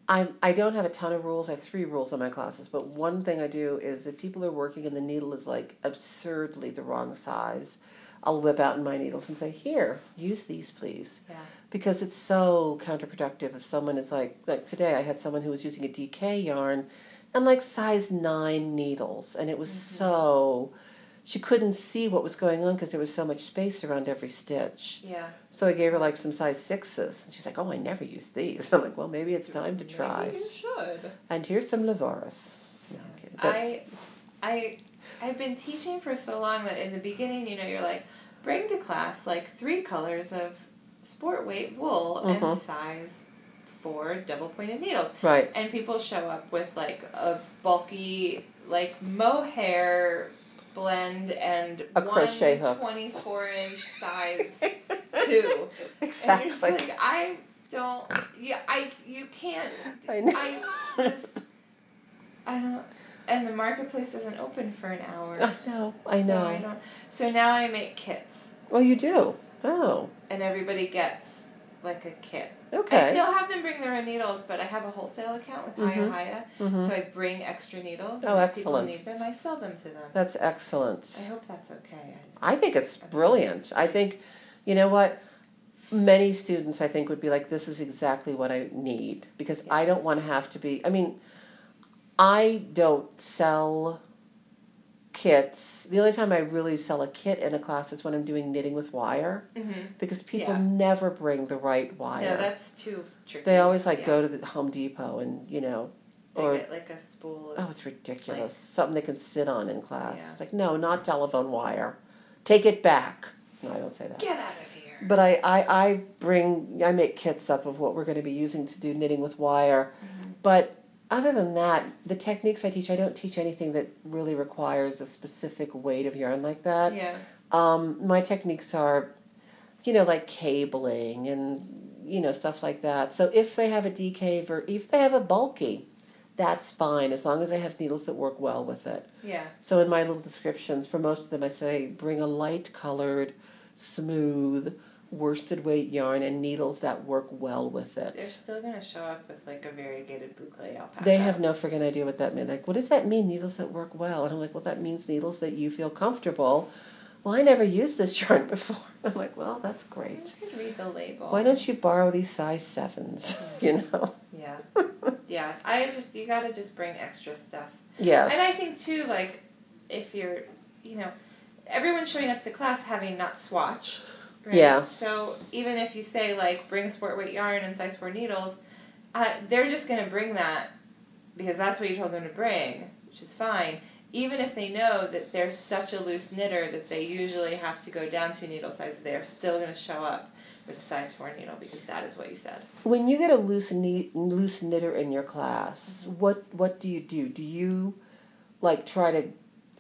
I'm, I don't have a ton of rules. I have three rules in my classes, but one thing I do is if people are working and the needle is like absurdly the wrong size, I'll whip out my needles and say, "Here, use these, please," Yeah. because it's so counterproductive. If someone is like like today, I had someone who was using a DK yarn, and like size nine needles, and it was mm-hmm. so. She couldn't see what was going on because there was so much space around every stitch. Yeah. So I gave her like some size sixes. And she's like, oh, I never use these. I'm like, well, maybe it's time to try. Maybe you should. And here's some Lavoris. No, I'm kidding. But- I, I, I've been teaching for so long that in the beginning, you know, you're like, bring to class like three colors of sport weight wool Mhm. and size four double pointed needles. right. And people show up with like a bulky, like mohair blend and A crochet hook. 24 inch size two. Exactly. And you're just like, I don't, yeah, I, you can't, I know. I just, I don't, and the marketplace isn't open for an hour. I know. I So know. I don't, so now I make kits Well, you do? Oh. and everybody gets like a kit. Okay. I still have them bring their own needles, but I have a wholesale account with Mhm. Haya, Mhm. so I bring extra needles. Oh, and if excellent. People need them, I sell them to them. That's excellent. I hope that's okay. I think it's brilliant. I think, you know what? Many students, I think, would be like, this is exactly what I need because I don't want to have to be. I mean, I don't sell kits. The only time I really sell a kit in a class is when I'm doing knitting with wire Mm-hmm. because people Yeah. never bring the right wire. No, that's too tricky. they always like Yeah. go to the Home Depot and, you know, They or get like a spool. Of, Oh, it's ridiculous. Like- Something they can sit on in class. Yeah. It's like, no, not telephone wire. Take it back. No, I don't say that. Get out of here. But I, I, I bring, I make kits up of what we're going to be using to do knitting with wire. Mm-hmm. But other than that, the techniques I teach, I don't teach anything that really requires a specific weight of yarn like that. Yeah. Um, my techniques are, you know, like cabling and, you know, stuff like that. So if they have a decave or if they have a bulky, that's fine as long as they have needles that work well with it. Yeah. So in my little descriptions, for most of them, I say bring a light colored, smooth, worsted weight yarn and needles that work well with it. They're still gonna show up with like a variegated boucle alpaca. They have no friggin' idea what that means. Like, what does that mean, needles that work well? And I'm like, well, that means needles that you feel comfortable. Well, I never used this yarn before. I'm like, well, that's great. You could read the label. Why don't you borrow these size sevens? You know? Yeah. yeah. I just you gotta just bring extra stuff. Yes. And I think too, like, if you're, you know, everyone's showing up to class having not swatched. Right? Yeah. So even if you say like bring sport weight yarn and size four needles, uh, they're just gonna bring that because that's what you told them to bring, which is fine. Even if they know that they're such a loose knitter that they usually have to go down two needle sizes, they're still gonna show up with a size four needle because that is what you said. When you get a loose knit, loose knitter in your class, Mm-hmm. what what do you do? Do you like try to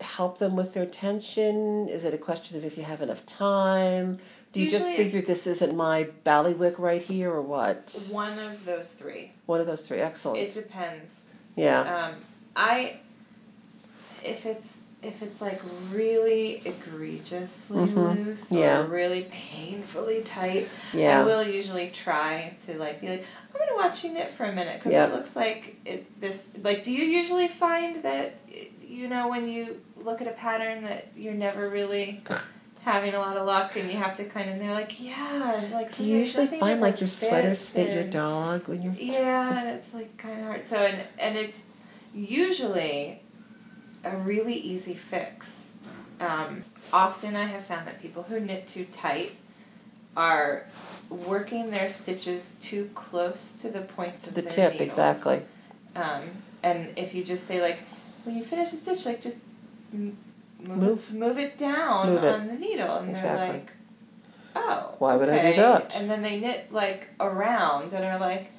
help them with their tension? Is it a question of if you have enough time? Do you just figure this isn't my ballywick right here or what? One of those three. One of those three. Excellent. It depends. yeah. Um, I if it's if it's like really egregiously Mhm. loose or Yeah. really painfully tight, yeah. I will usually try to like be like, I'm gonna watch you knit for a minute because Yeah. it looks like it. This like, do you usually find that you know when you look at a pattern that you're never really having a lot of luck and you have to kind of they're like yeah and like Do you usually find like your sweater fits spit your dog when you're yeah, and it's like kind of hard. So and and it's usually a really easy fix. Um, often I have found that people who knit too tight are working their stitches too close to the points to of the tip needles. exactly. Um, and if you just say like, when you finish a stitch, like just move Move. It, move it down Move it. on the needle, and Exactly. they're like, oh, Why would I do that? And then they knit like around and are like,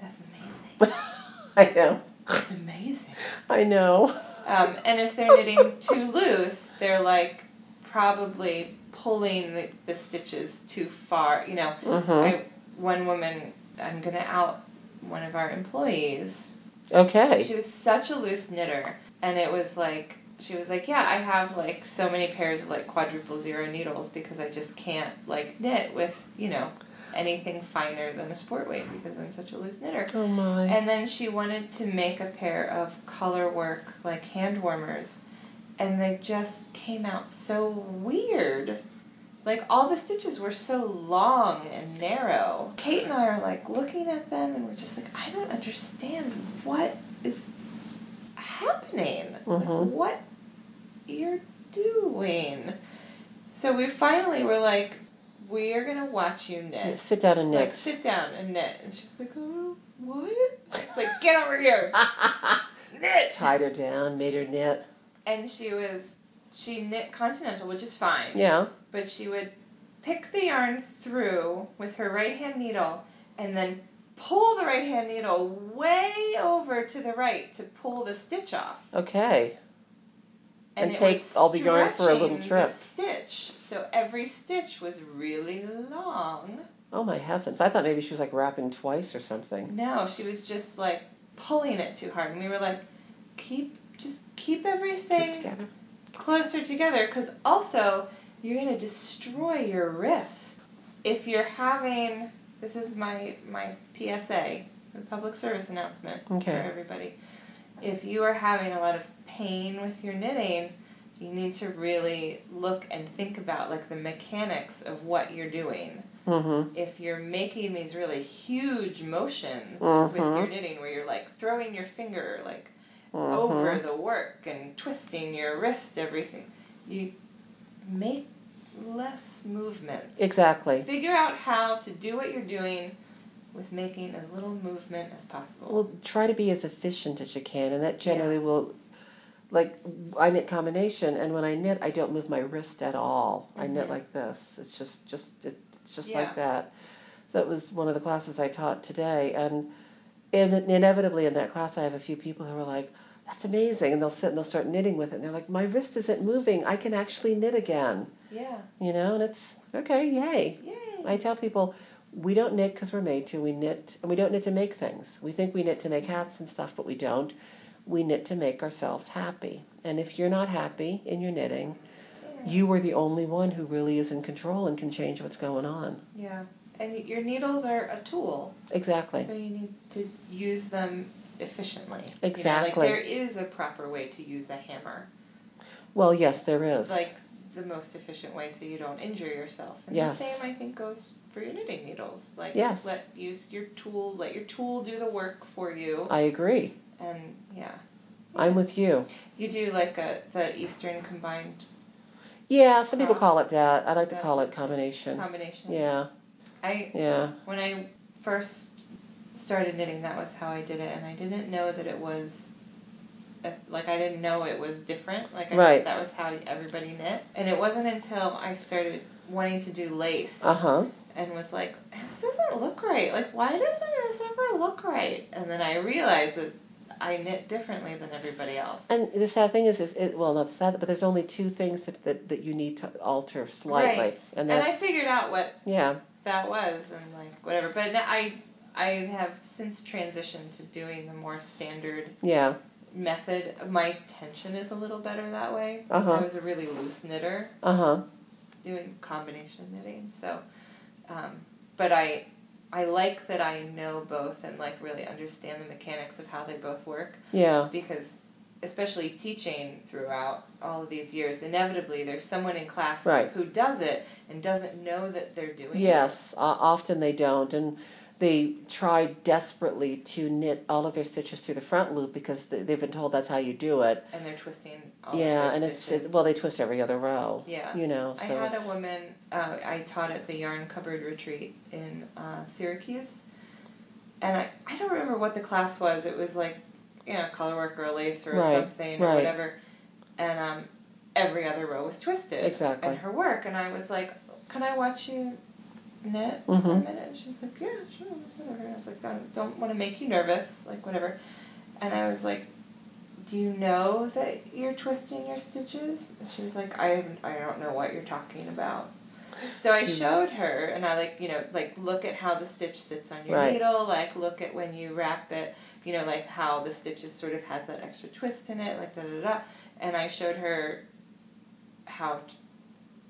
that's amazing. I know. That's amazing. I know. Um, and if they're knitting too loose, they're like probably pulling the, the stitches too far. You know, hmm I, one woman, I'm gonna out one of our employees. Okay. She was such a loose knitter, and it was like she was like, yeah, I have like so many pairs of like quadruple zero needles because I just can't like knit with you know anything finer than a sport weight because I'm such a loose knitter. Oh my. And then she wanted to make a pair of color work like hand warmers, and they just came out so weird. Like all the stitches were so long and narrow. Kate and I are like looking at them and we're just like, I don't understand what is happening. Like, Mhm. what you're doing. So we finally were like, we are gonna watch you knit. Yeah, sit down and knit. Like, sit down and knit. And she was like, oh, what? It's like, get over here, knit. Tied her down, made her knit. And she was, she knit continental, which is fine. Yeah. But she would pick the yarn through with her right hand needle and then pull the right hand needle way over to the right to pull the stitch off. Okay. And it take I'll be yarn for a little trip. The stitch. So every stitch was really long. Oh my heavens! I thought maybe she was like wrapping twice or something. No, she was just like pulling it too hard, and we were like, keep just keep Keep everything together. closer together, because also you're gonna destroy your wrist if you're having this is my my PSA, public service announcement Okay. for everybody. If you are having a lot of pain with your knitting, you need to really look and think about like the mechanics of what you're doing. Mm-hmm. If you're making these really huge motions with Mhm. your knitting where you're like throwing your finger like Mm-hmm. over the work and twisting your wrist every single you make less movements. Exactly. Figure out how to do what you're doing with making as little movement as possible. Well, try to be as efficient as you can, and that generally will. Like I knit combination, and when I knit, I don't move my wrist at all. I knit Mhm. like this. It's just, just, it's just Yeah. like that. So that was one of the classes I taught today, and, and inevitably in that class, I have a few people who are like, "That's amazing," and they'll sit and they'll start knitting with it, and they're like, "My wrist isn't moving. I can actually knit again." Yeah. You know, and it's okay. Yay! Yay. I tell people, we don't knit because we're made to. We knit, and we don't knit to make things. We think we knit to make hats and stuff, but we don't. We knit to make ourselves happy. And if you're not happy in your knitting, yeah. you are the only one who really is in control and can change what's going on. yeah. And your needles are a tool, Exactly. so you need to use them efficiently. You know, Exactly. like there is a proper way to use a hammer. Well, yes, there is. like the most efficient way so you don't injure yourself. And Yes. the same I think goes for your knitting needles. Like Yes. let use your tool, let your tool do the work for you I agree. and yeah. I'm with you. You do like a the Eastern combined Yeah, some people call it that. I like to call it combination. combination. Yeah, I yeah. when I first started knitting that was how I did it and I didn't know that it was like I didn't know it was different. Like I Right. thought that was how everybody knit. And it wasn't until I started wanting to do lace Uh huh. and was like, this doesn't look right. Like, why doesn't this ever look right? And then I realized that I knit differently than everybody else. And the sad thing is, is it, well, not sad, but there's only two things that, that, that you need to alter slightly, Right. and And I figured out what yeah, that was and like whatever. But I I have since transitioned to doing the more standard yeah, method. My tension is a little better that way. Uh-huh. I was a really loose knitter uh huh, doing combination knitting. So, um, but I I like that I know both and like really understand the mechanics of how they both work. yeah, because especially teaching throughout all of these years inevitably there's someone in class Right. who does it and doesn't know that they're doing it. yes. Uh, often they don't, and they try desperately to knit all of their stitches through the front loop because they, they've been told that's how you do it. and they're twisting all yeah, and it's it, well, they twist every other row. yeah You know, So I had a woman uh, I taught at the yarn cupboard retreat in uh, Syracuse and I, I don't remember what the class was it was like you know color work or a lace or Right, something or right. whatever and um, every other row was twisted Exactly. and her work and I was like can I watch you knit for a Mhm. minute. And she was like yeah sure whatever. And I was like don't, don't want to make you nervous like whatever. And I was like do you know that you're twisting your stitches? And she was like I, I don't know what you're talking about. So I showed her and I like you know like look at how the stitch sits on your Right. needle like look at when you wrap it you know like how the stitches sort of has that extra twist in it like da da da and I showed her how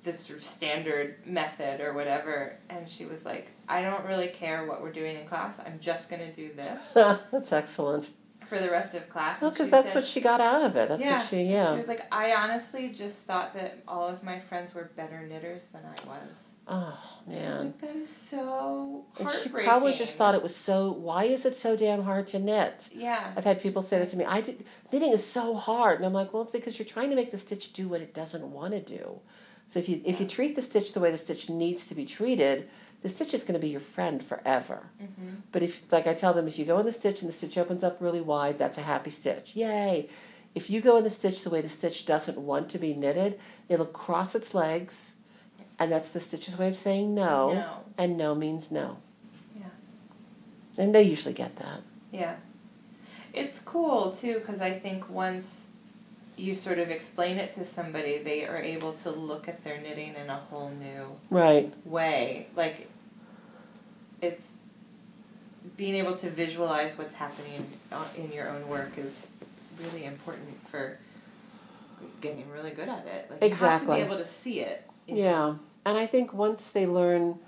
this sort of standard method or whatever and she was like I don't really care what we're doing in class I'm just gonna do this that's excellent. for the rest of class Well, because that's said- what she got out of it. That's Yeah. what she yeah. she was like I honestly just thought that all of my friends were better knitters than I was oh I was man. like that is so heartbreaking. And she probably just thought it was so. Why is it so damn hard to knit? yeah I've had people say that to me. I did, knitting is so hard, and I'm like, well, it's because you're trying to make the stitch do what it doesn't want to do. So if you if you treat the stitch the way the stitch needs to be treated, the stitch is going to be your friend forever. mm-hmm. But if, like I tell them, if you go in the stitch and the stitch opens up really wide, that's a happy stitch. Yay! If you go in the stitch the way the stitch doesn't want to be knitted, it'll cross its legs, and that's the stitch's way of saying no. no And no means no. Yeah. And they usually get that. Yeah. It's cool too because I think once you sort of explain it to somebody, they are able to look at their knitting in a whole new Right. way. Like, it's being able to visualize what's happening uh, in your own work is really important for getting really good at it. Like, you have to be able to see it. Yeah. And I think once they learn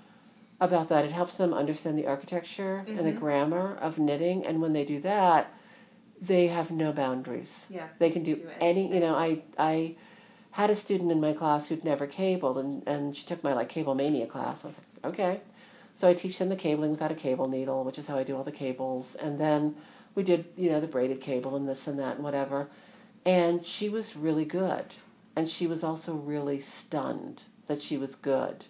about that. It helps them understand the architecture and the Mhm. grammar of knitting, and when they do that, they have no boundaries. Yeah. They can do, Do any. You know, I I had a student in my class who'd never cabled, and and she took my like cable mania class. I was like, okay. So I teach them the cabling without a cable needle, which is how I do all the cables, and then we did you know the braided cable and this and that and whatever, and she was really good, and she was also really stunned that she was good.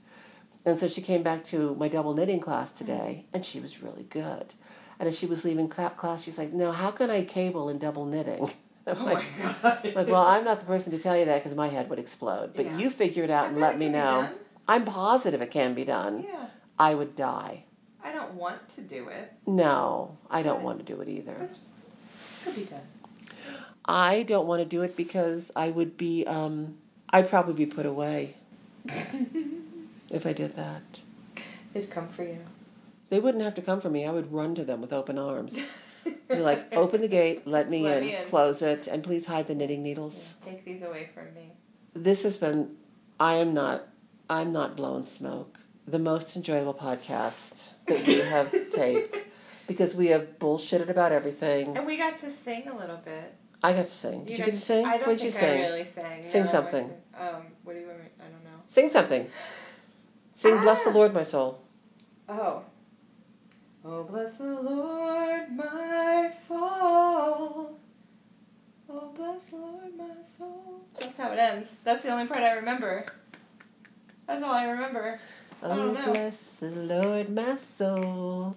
And so she came back to my double knitting class today, and she was really good. And as she was leaving class, she's like, "No, how can I cable in double knitting?" I'm Oh like, my god. like, well, I'm not the person to tell you that because my head would explode. But Yeah. you figure it out I and let me know. I'm positive it can be done. Yeah. I would die. I don't want to do it. No, I don't But- want to do it either. But could be done. I don't want to do it because I would be, um, I'd probably be put away if I did that. They'd come for you. They wouldn't have to come for me. I would run to them with open arms. Be like, open the gate, let me, Let in, me in. close it, and please hide the knitting needles. Take these away from me. This has been, I am not, I'm not blowing smoke. The most enjoyable podcast that you have taped because we have bullshitted about everything. And we got to sing a little bit. I got to sing. Did you, got get to sing? I don't what did you sing? I really sang. Sing No, something. Um, what do you want me? I don't know. Sing something. Sing Bless the Ah. Lord, my soul. Oh. Oh, bless the Lord, my soul. Oh, bless the Lord, my soul. That's how it ends. That's the only part I remember. That's all I remember. I Oh, don't know. bless the Lord, my soul.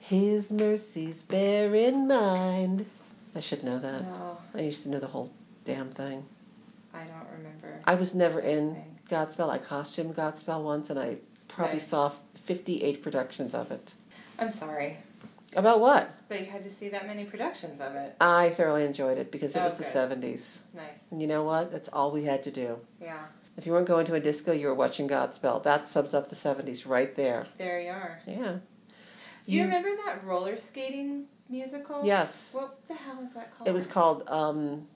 His mercies bear in mind. I should know that. No, I used to know the whole damn thing. I don't remember. I was never in Godspell. I costumed Godspell once, and I probably saw 58 productions of it. I'm sorry About what? that you had to see that many productions of it. I thoroughly enjoyed it because it Oh, was the 70s. Nice. And you know what? That's all we had to do. Yeah, If you weren't going to a disco, you were watching Godspell. That sums up the 70s right there. there you are. Yeah. Do you, remember that roller skating musical? Yes. What the hell was that called? It was called um,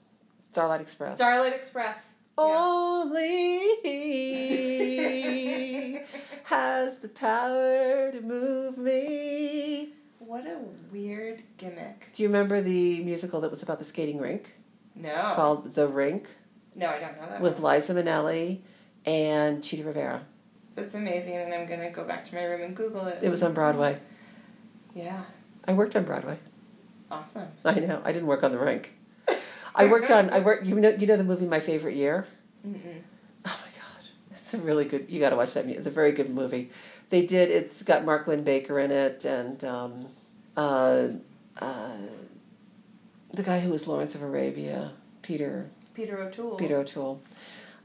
Starlight Express. Starlight Express. Only he has the power to move me. What a weird gimmick. Do you remember the musical that was about the skating rink No. called The Rink no, I don't know that one. with one. Liza Minnelli and Chita Rivera? That's amazing, and I'm gonna go back to my room and Google it. It was on Broadway. Yeah, I worked on Broadway. awesome. I know. I didn't work on The Rink. I worked on. I worked. You know. You know the movie My Favorite Year. Mm-mm. Oh my god, it's a really good. You got to watch that. It's a very good movie. They did. It's got Mark Linn-Baker in it, and um, uh, uh, the guy who was Lawrence of Arabia, Peter Peter O'Toole. Peter O'Toole.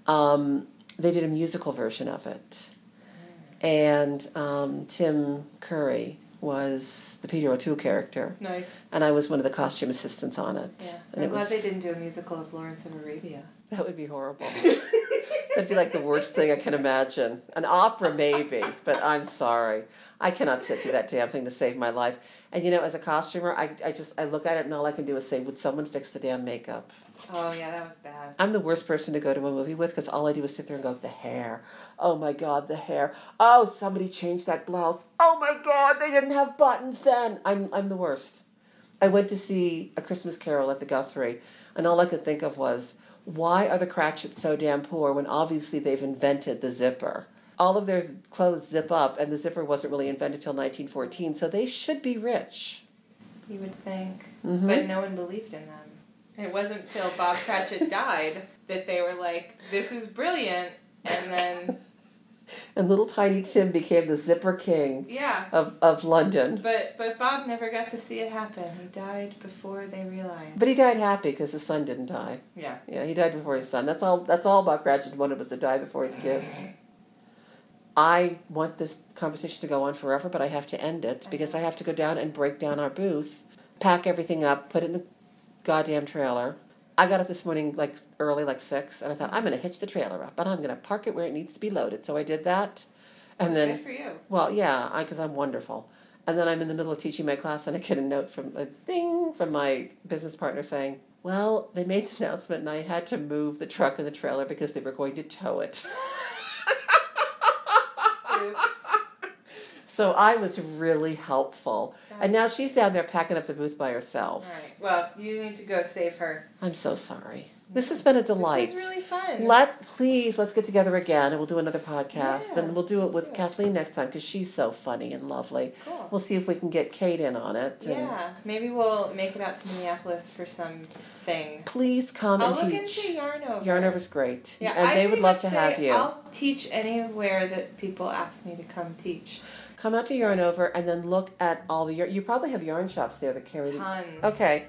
Um, they did a musical version of it, and um, Tim Curry was the Peter O'Toole character, Nice. and I was one of the costume assistants on it. Yeah. and I'm it glad was they didn't do a musical of Lawrence of Arabia. that would be horrible. That'd be like the worst thing I can imagine. An opera, maybe, but I'm sorry. I cannot sit through that damn thing to save my life. And you know, as a costumer, I, I just I look at it and all I can do is say, "Would someone fix the damn makeup?" Oh yeah, that was bad. I'm the worst person to go to a movie with because all I do is sit there and go, "The hair, oh my god, the hair. Oh, somebody changed that blouse. Oh my god, they didn't have buttons then." I'm I'm the worst. I went to see A Christmas Carol at the Guthrie, and all I could think of was, why are the Cratchits so damn poor when obviously they've invented the zipper? All of their clothes zip up, and the zipper wasn't really invented till 1914, so they should be rich. You would think, Mhm. but no one believed in them. It wasn't till Bob Cratchit died that they were like, "This is brilliant," and then And little tiny Tim became the zipper king yeah. of, of London. But but Bob never got to see it happen. He died before they realized. But he died happy because his son didn't die. yeah. Yeah, he died before his son. That's all. That's all Bob Cratchit wanted was to die before his kids. I want this conversation to go on forever, but I have to end it because I have to go down and break down our booth, pack everything up, put it in the goddamn trailer. I got up this morning like early, like six, and I thought I'm going to hitch the trailer up, and I'm going to park it where it needs to be loaded. So I did that, and then Good for you. well, yeah, I because I'm wonderful. And then I'm in the middle of teaching my class, and I get a note from a ding from my business partner saying, "Well, they made the announcement, and I had to move the truck and the trailer because they were going to tow it." So I was really helpful. And now she's down there packing up the booth by herself. All right. Well, you need to go save her. I'm so sorry. Mm-hmm. This has been a delight. This is really fun. Let please let's get together again and we'll do another podcast Yeah, and we'll do it with it. Kathleen next time because she's so funny and lovely. Cool. We'll see if we can get Kate in on it. Yeah, maybe we'll make it out to Minneapolis for some thing. Please come I'll and look teach. into Yarn Over. Yarnover's great. Yeah, and I they would love to have you. I'll teach anywhere that people ask me to come teach. Come out to Yarn Over and then look at all the yarn. You probably have yarn shops there that carry. Tons. Okay.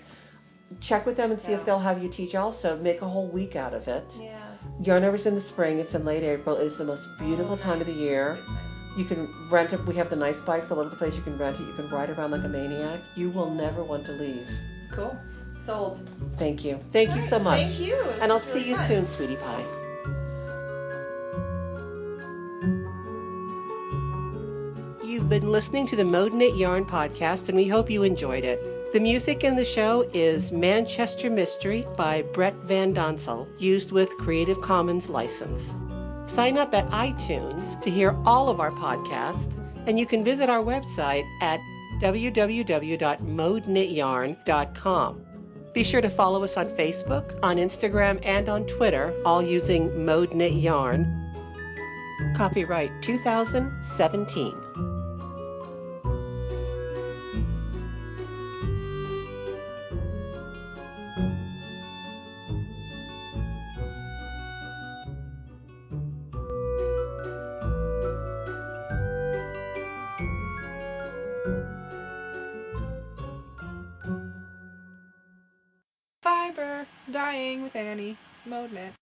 Check with them and see if they'll have you teach also. Make a whole week out of it. Yeah. Yarn Over's in the spring. It's in late April. It's the most beautiful Oh, time of the year. You can rent it. We have the nice bikes all over the place. You can rent it. You can ride around like a maniac. You will never want to leave. Cool. Sold. Thank you. Thank you All right, so much. Thank you. This And I'll was see really you fun. soon, sweetie pie. You've been listening to the Mode Knit Yarn podcast, and we hope you enjoyed it. The music in the show is Manchester Mystery by Brett Van Donsel, used with Creative Commons license. Sign up at iTunes to hear all of our podcasts, and you can visit our website at www.modeknityarn.com. Be sure to follow us on Facebook, on Instagram, and on Twitter, all using Mode Knit Yarn. Copyright 2017. Fiber, dying with Annie, Mode Knit.